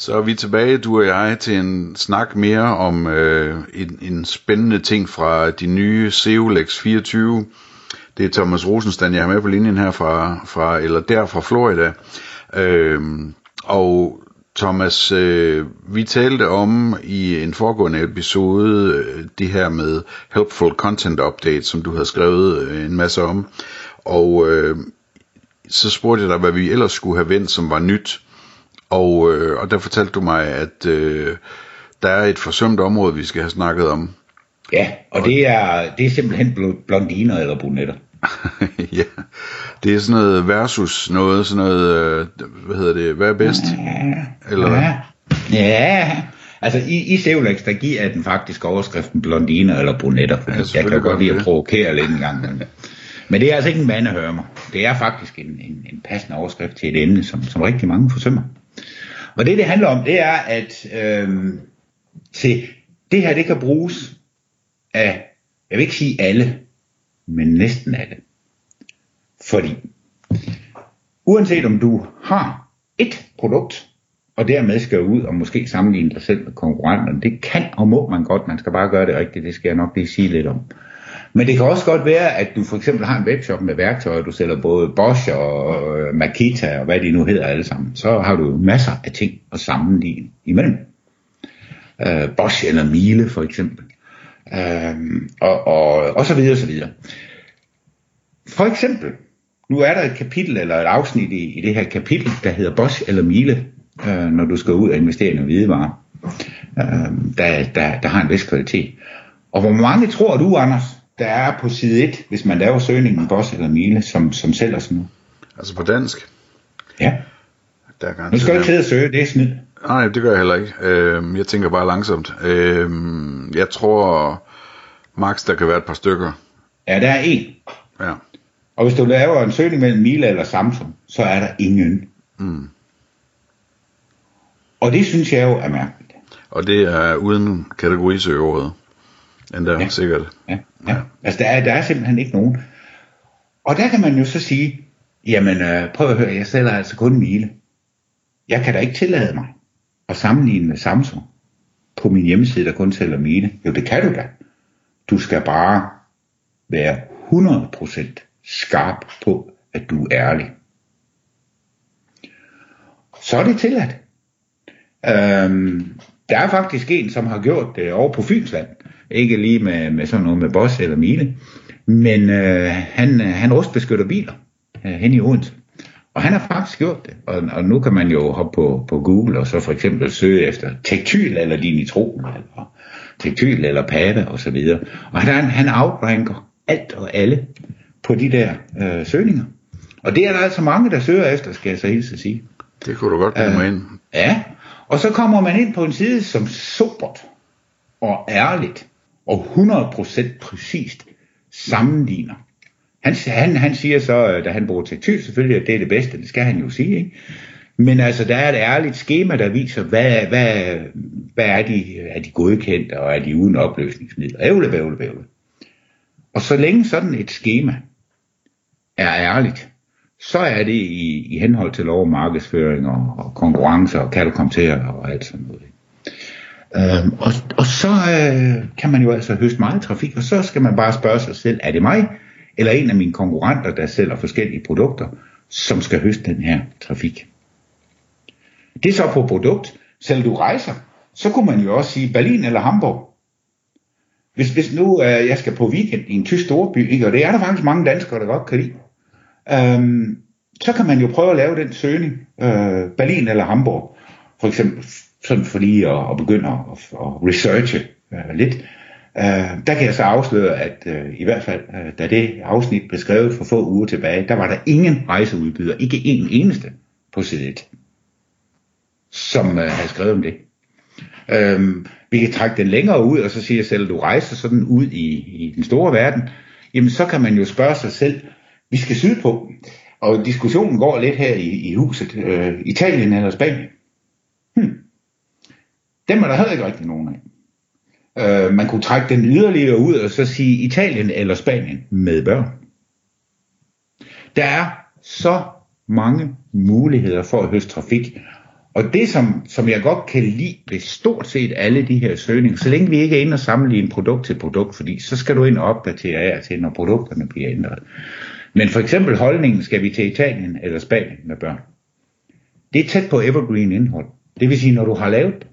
Så er vi tilbage, du og jeg, til en snak mere om øh, en, en spændende ting fra de nye Seolex 24. Det er Thomas Rosenstand, jeg har med på linjen her fra, fra eller der fra Florida. Øh, og Thomas, øh, vi talte om i en foregående episode øh, det her med Helpful Content Update, som du havde skrevet øh, en masse om. Og øh, så spurgte jeg dig, hvad vi ellers skulle have vendt, som var nyt. Og, øh, og der fortalte du mig, at øh, der er et forsømt område, vi skal have snakket om. Ja, og det er, det er simpelthen blondiner eller brunetter. ja, det er sådan noget versus noget, sådan noget, øh, hvad hedder det, hvad er bedst? Eller ja. ja, altså i, i Sevlex, der giver den faktisk overskriften blondiner eller brunetter, Ja, ja, jeg kan godt lide at provokere lidt en gang. Men, men det er altså ikke en mandehørmer. Det er faktisk en, en, en passende overskrift til et emne, som, som rigtig mange forsømmer. Og det, det handler om, det er, at øh, se, det her, det kan bruges af, jeg vil ikke sige alle, men næsten alle. Fordi, uanset om du har et produkt, og dermed skal ud og måske sammenligne dig selv med konkurrenterne, det kan og må man godt, man skal bare gøre det rigtigt, det skal jeg nok lige sige lidt om. Men det kan også godt være, at du for eksempel har en webshop med værktøjer, du sælger både Bosch og øh, Makita og hvad de nu hedder alle sammen. Så har du masser af ting at sammenligne imellem. Øh, Bosch eller Miele for eksempel. Øh, og, og, og så videre, og så videre. For eksempel, nu er der et kapitel eller et afsnit i, i det her kapitel, der hedder Bosch eller Miele, øh, når du skal ud og investere i nogle hvidevarer, øh, der, der, der har en vis kvalitet. Og hvor mange tror du, Anders, der er på side 1, hvis man laver søgningen Bosch eller Miele, som, som sælger sådan noget? altså på dansk? Ja, Der er nu skal du ikke sidde og søge, det er snyd. Nej, det gør jeg heller ikke. Øh, jeg tænker bare langsomt. Øh, jeg tror max der kan være et par stykker. Ja, der er en. Ja. Og hvis du laver en søgning mellem Miele eller Samsung, så er der ingen. Mm. Og det synes jeg jo er mærkeligt. Og det er uden kategorisøgeordet. Endda ja. Ja. sikkert. Ja, ja. Altså, der er, der er simpelthen ikke nogen. Og der kan man jo så sige, jamen øh, prøv at høre, jeg sælger altså kun Miele. Jeg kan da ikke tillade mig at sammenligne med Samsung på min hjemmeside, der kun sælger Miele. Jo, det kan du da. Du skal bare være 100% skarp på, at du er ærlig. Så er det tilladt. Øhm, der er faktisk en, som har gjort det over på Fynsland. Ikke lige med, med sådan noget med Bosch eller Miele. Men øh, han, øh, han rustbeskytter biler øh, hen i Odense. Og han har faktisk gjort det. Og, og nu kan man jo hoppe på, på Google og så for eksempel søge efter tektyl eller dinitrol, eller tektyl eller pata og så videre. Og han, han outranker alt og alle på de der øh, søgninger. Og det er der altså mange, der søger efter, skal jeg så hilse at sige. Det kunne du godt blive mig ind. Ja, og så kommer man ind på en side, som sobert og ærligt og 100% præcist sammenligner. Han, han, han siger så, øh, da han bruger tektyl selvfølgelig, at det er det bedste, det skal han jo sige, ikke? Men altså, der er et ærligt schema, der viser, hvad, hvad, hvad er, de, er de godkendte, og er de uden opløsningsmidler. Ævle, bævle, bævle. Og så længe sådan et schema er ærligt, så er det i, i henhold til lov om markedsføring og, og konkurrence og kan du komme til og alt sådan noget. Øhm, og, og så øh, kan man jo altså høste meget trafik, og så skal man bare spørge sig selv, er det mig eller en af mine konkurrenter, der sælger forskellige produkter, som skal høste den her trafik? Det er så på produkt. Selv du rejser, så kunne man jo også sige Berlin eller Hamburg. Hvis, hvis nu øh, jeg skal på weekend i en tysk storby, ikke, og det er der faktisk mange danskere, der godt kan lide, øhm, så kan man jo prøve at lave den søgning, øh, Berlin eller Hamburg, for eksempel, sådan for lige at, at begynde at, at researche øh, lidt. Øh, der kan jeg så afsløre, at øh, i hvert fald, øh, da det afsnit blev skrevet for få uger tilbage, der var der ingen rejseudbyder, ikke en eneste på side 1, som øh, havde skrevet om det. Øh, vi kan trække den længere ud, og så siger jeg selv, at du rejser sådan ud i, i den store verden. Jamen, så kan man jo spørge sig selv, vi skal sydpå. Og diskussionen går lidt her i, i huset. Øh, Italien eller Spanien? Hmm. Dem er der heller ikke rigtig nogen af. Øh, man kunne trække den yderligere ud og så sige Italien eller Spanien med børn. Der er så mange muligheder for at høste trafik. Og det, som, som jeg godt kan lide ved stort set alle de her søgninger, så længe vi ikke er inde og sammenligne produkt til produkt, fordi så skal du ind og opdatere af til, når produkterne bliver ændret. Men for eksempel holdningen, skal vi til Italien eller Spanien med børn? Det er tæt på evergreen indhold. Det vil sige, når du har lavet det,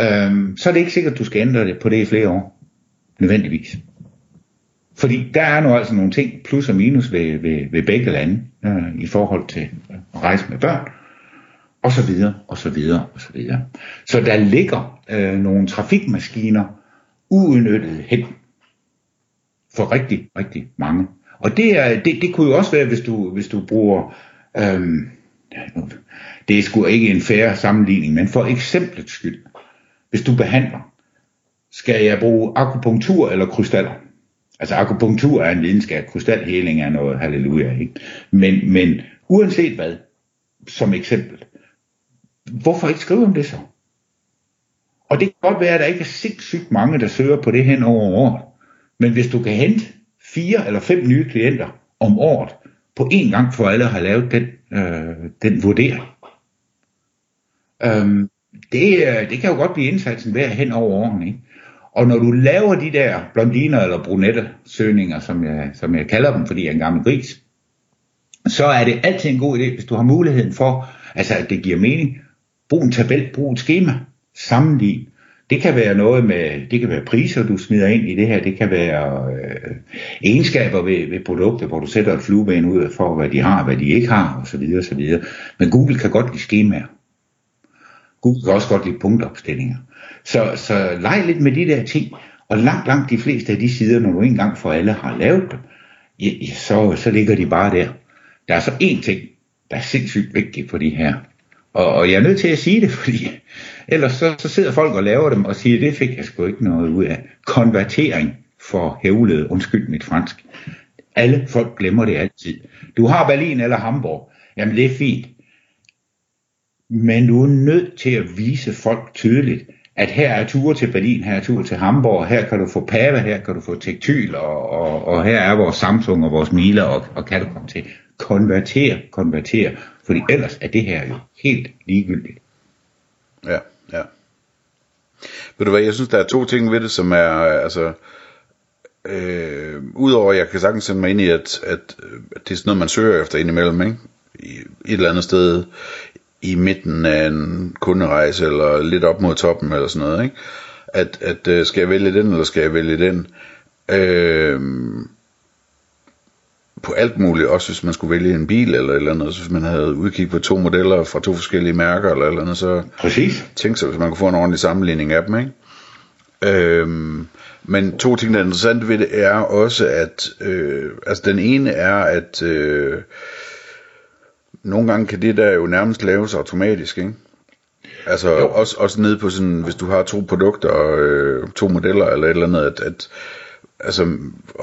øhm, så er det ikke sikkert, at du skal ændre det på det i flere år. Nødvendigvis. Fordi der er nu altså nogle ting, plus og minus ved, ved, ved begge lande, øh, i forhold til at rejse med børn, og så videre, og så videre, og så videre. Så der ligger øh, nogle trafikmaskiner uudnyttet hen for rigtig, rigtig mange. Og det, er, det, det kunne jo også være, hvis du, hvis du bruger, øhm, det er sgu ikke en færre sammenligning, men for eksemplets skyld, hvis du behandler, skal jeg bruge akupunktur eller krystaller? Altså akupunktur er en videnskab, krystalheling er noget halleluja, ikke? Men, men uanset hvad, som eksempel, hvorfor ikke skrive om det så? Og det kan godt være, at der ikke er sindssygt mange, der søger på det hen over året. Men hvis du kan hente fire eller fem nye klienter om året, på én gang for alle har lavet den, øh, den vurdering, øhm, det, øh, det kan jo godt blive indsatsen værd hen over årene. Ikke? Og når du laver de der blondiner eller brunette søgninger, som jeg, som jeg kalder dem, fordi jeg er en gammel gris, så er det altid en god idé, hvis du har muligheden for, altså at det giver mening, brug en tabel, brug et schema, sammenlign. Det kan være noget med, det kan være priser, du smider ind i det her, det kan være øh, egenskaber ved, ved produkter, hvor du sætter et flueben ud for, hvad de har, hvad de ikke har, osv. osv. Men Google kan godt lide skemaer. Google kan også godt lide punktopstillinger. Så, så leg lidt med de der ting, og langt, langt de fleste af de sider, når du engang for alle har lavet dem, ja, så, så ligger de bare der. Der er så én ting, der er sindssygt vigtigt for de her. Og, og jeg er nødt til at sige det, fordi ellers så, så sidder folk og laver dem og siger, det fik jeg sgu ikke noget ud af. Konvertering for hævlede, undskyld mit fransk. Alle folk glemmer det altid. Du har Berlin eller Hamburg. Jamen det er fint. Men du er nødt til at vise folk tydeligt, at her er ture til Berlin, her er ture til Hamburg, her kan du få Pava, her kan du få Tektyl, og, og, og her er vores Samsung og vores Miele, og, og kan du komme til. Konvertere, konvertere, fordi ellers er det her jo helt ligegyldigt. Ja, ja. Ved du hvad, jeg synes, der er to ting ved det, som er, altså, øh, udover at jeg kan sagtens sende mig ind i, at, at, at det er sådan noget, man søger efter indimellem, ikke? I, et eller andet sted i midten af en kunderejse, eller lidt op mod toppen, eller sådan noget, ikke? At, at øh, skal jeg vælge den, eller skal jeg vælge den? Øh, alt muligt, også hvis man skulle vælge en bil eller et eller andet, så hvis man havde udkig på to modeller fra to forskellige mærker eller et eller andet, så Præcis. tænk sig, hvis man kunne få en ordentlig sammenligning af dem, ikke? Øhm, men to ting, der er interessant ved det, er også, at øh, altså den ene er, at øh, nogle gange kan det der jo nærmest laves automatisk, ikke? Altså også, også nede på sådan, hvis du har to produkter, øh, to modeller eller et eller andet, at, at altså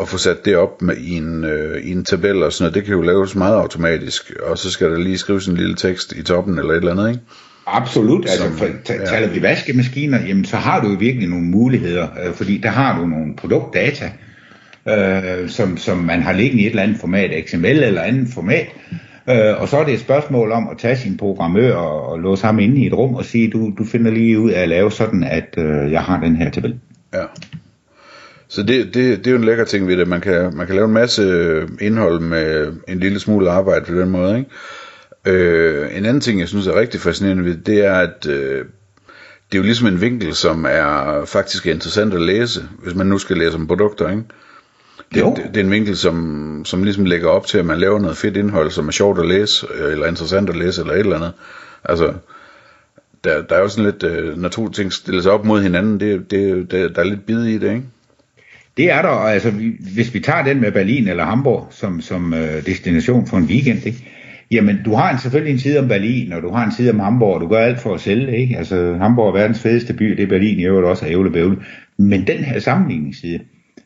at få sat det op med, i, en, øh, i en tabel og sådan noget, det kan jo laves meget automatisk, og så skal der lige skrives en lille tekst i toppen eller et eller andet, ikke? Absolut, altså Som- for, ta- taler vi vaskemaskiner, jamen så har du jo virkelig nogle muligheder, øh, fordi der har du nogle produktdata, øh, som, som man har liggende i et eller andet format, XML eller andet format, øh, og så er det et spørgsmål om at tage sin programmør og, og låse ham inde i et rum og sige, du, du finder lige ud af at lave sådan, at øh, jeg har den her tabel. Ja. Så det, det, det er jo en lækker ting ved det. Man kan, man kan lave en masse indhold med en lille smule arbejde på den måde. Ikke? Øh, en anden ting, jeg synes er rigtig fascinerende ved det, er, at øh, det er jo ligesom en vinkel, som er faktisk interessant at læse, hvis man nu skal læse om produkter. Ikke? Det, det, det er en vinkel, som, som ligesom lægger op til, at man laver noget fedt indhold, som er sjovt at læse, øh, eller interessant at læse, eller et eller andet. Altså, der, der er jo sådan lidt, øh, når to ting stiller sig op mod hinanden, det, det, det, der er lidt bid i det, ikke? Det er der, og altså, hvis vi tager den med Berlin eller Hamburg som, som øh, destination for en weekend, ikke? Jamen, du har en, selvfølgelig en side om Berlin, og du har en side om Hamburg, og du gør alt for at sælge, ikke? Altså, Hamburg er verdens fedeste by, det er Berlin i øvrigt også er ævlebævle. Men den her sammenligningsside,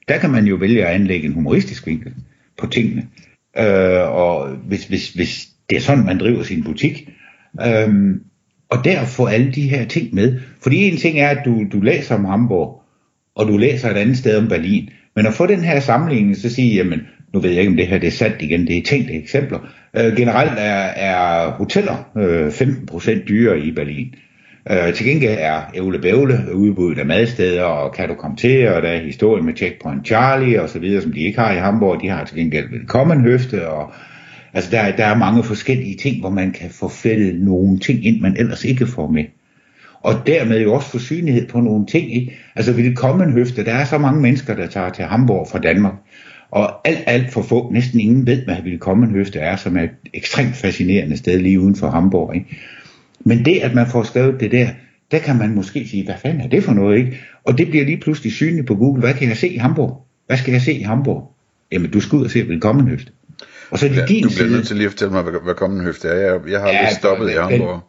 der kan man jo vælge at anlægge en humoristisk vinkel på tingene. Øh, og hvis, hvis, hvis det er sådan, man driver sin butik. Øh, og der få alle de her ting med. Fordi en ting er, at du, du læser om Hamburg, og du læser et andet sted om Berlin. Men at få den her sammenligning, så sige, jamen, nu ved jeg ikke, om det her det er sandt igen, det er tænkte eksempler. Øh, generelt er, er hoteller øh, 15% dyrere i Berlin. Øh, til gengæld er Ævle Bævle udbuddet af madsteder, og kan du komme til, og der er historien med Checkpoint Charlie og så videre, som de ikke har i Hamburg. De har til gengæld velkommen høfte, og altså der, der er mange forskellige ting, hvor man kan få fældet nogle ting ind, man ellers ikke får med. Og dermed jo også få synlighed på nogle ting. Ikke? Altså velkommen høfte, der er så mange mennesker, der tager til Hamburg fra Danmark. Og alt, alt for få, næsten ingen ved, hvad velkommen høfte er, som er et ekstremt fascinerende sted lige uden for Hamburg. Ikke? Men det, at man får skrevet det der, der kan man måske sige, hvad fanden er det for noget, ikke? Og det bliver lige pludselig synligt på Google. Hvad kan jeg se i Hamburg? Hvad skal jeg se i Hamburg? Jamen, du skal ud og se velkommen høfte. Og så er det ja, din du bliver side. nødt til lige at fortælle mig, hvad, hvad kommende høfte er. Jeg, jeg har ja, lige stoppet i Hamburg.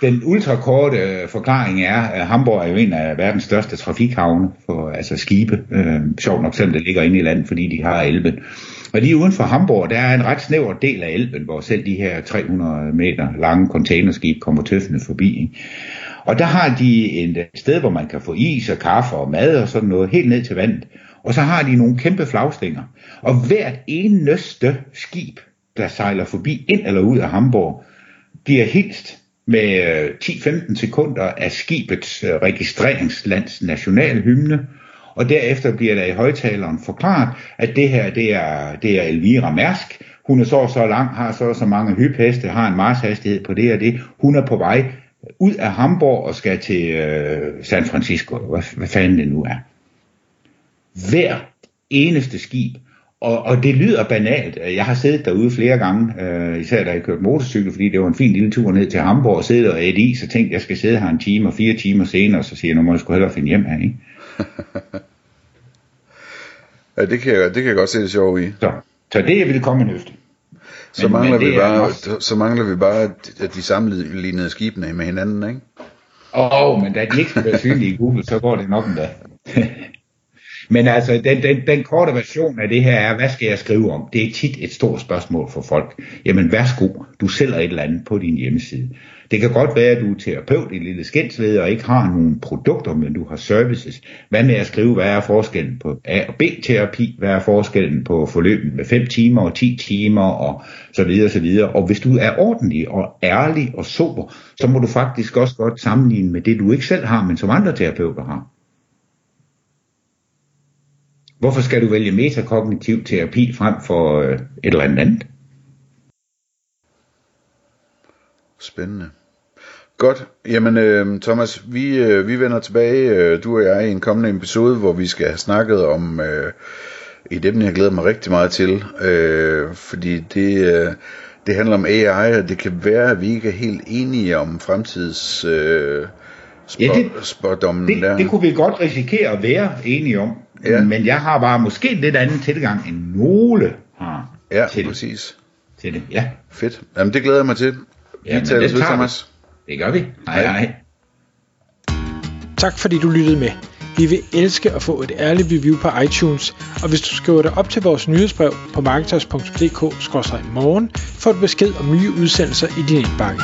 Den, ultrakorte øh, forklaring er, at Hamburg er jo en af verdens største trafikhavne for altså skibe. Øh, sjovt nok selvom det ligger inde i landet, fordi de har elben. Og lige uden for Hamburg, der er en ret snæver del af elven, hvor selv de her 300 meter lange containerskib kommer tøffende forbi. Ikke? Og der har de et øh, sted, hvor man kan få is og kaffe og mad og sådan noget, helt ned til vandet. Og så har de nogle kæmpe flagstænger. Og hvert eneste skib, der sejler forbi ind eller ud af Hamburg, bliver hilst med øh, 10-15 sekunder af skibets øh, registreringslands nationalhymne, og derefter bliver der i højtaleren forklaret, at det her det er, det er Elvira Mærsk, hun er så så lang, har så så mange hypheste, har en marshastighed på det og det, hun er på vej ud af Hamburg og skal til øh, San Francisco, hvad, hvad fanden det nu er. Hver eneste skib og, og det lyder banalt. Jeg har siddet derude flere gange, øh, især da jeg kørte motorcykel, fordi det var en fin lille tur ned til Hamburg og sidde og æde is, og tænkte, jeg skal sidde her en time og fire timer senere, så siger jeg, nu må jeg sgu hellere finde hjem her, ikke? ja, det kan, jeg, det kan jeg godt se det sjove i. Så, så det er velkommen efter. Så men, mangler, men vi bare, også... så mangler vi bare, at de sammenlignede skibene med hinanden, ikke? Åh, oh, men da de ikke skal være synlige i Google, så går det nok endda. Men altså, den, den, den korte version af det her er, hvad skal jeg skrive om? Det er tit et stort spørgsmål for folk. Jamen værsgo, du sælger et eller andet på din hjemmeside. Det kan godt være, at du er terapeut i lille skændsved og ikke har nogen produkter, men du har services. Hvad med at skrive, hvad er forskellen på A- og B-terapi? Hvad er forskellen på forløbet med 5 timer og 10 timer og så videre og så videre. Og hvis du er ordentlig og ærlig og sober, så må du faktisk også godt sammenligne med det, du ikke selv har, men som andre terapeuter har. Hvorfor skal du vælge metakognitiv terapi frem for øh, et eller andet? Spændende. Godt. Jamen, øh, Thomas, vi, øh, vi vender tilbage, øh, du og jeg, i en kommende episode, hvor vi skal have snakket om øh, et emne, jeg glæder mig rigtig meget til. Øh, fordi det, øh, det handler om AI, og det kan være, at vi ikke er helt enige om fremtids... Øh, spår, ja, det, spådommen det, der. det kunne vi godt risikere at være enige om. Ja. Men jeg har bare måske lidt anden tilgang, end nogle har ja, til, præcis. til det. Ja, Fedt. Jamen det glæder jeg mig til. Vi ja, tager det ved, Thomas. Det gør vi. Hej hej. Tak fordi du lyttede med. Vi vil elske at få et ærligt review på iTunes, og hvis du skriver dig op til vores nyhedsbrev på marketers.dk-morgen, får du besked om nye udsendelser i din indbakke.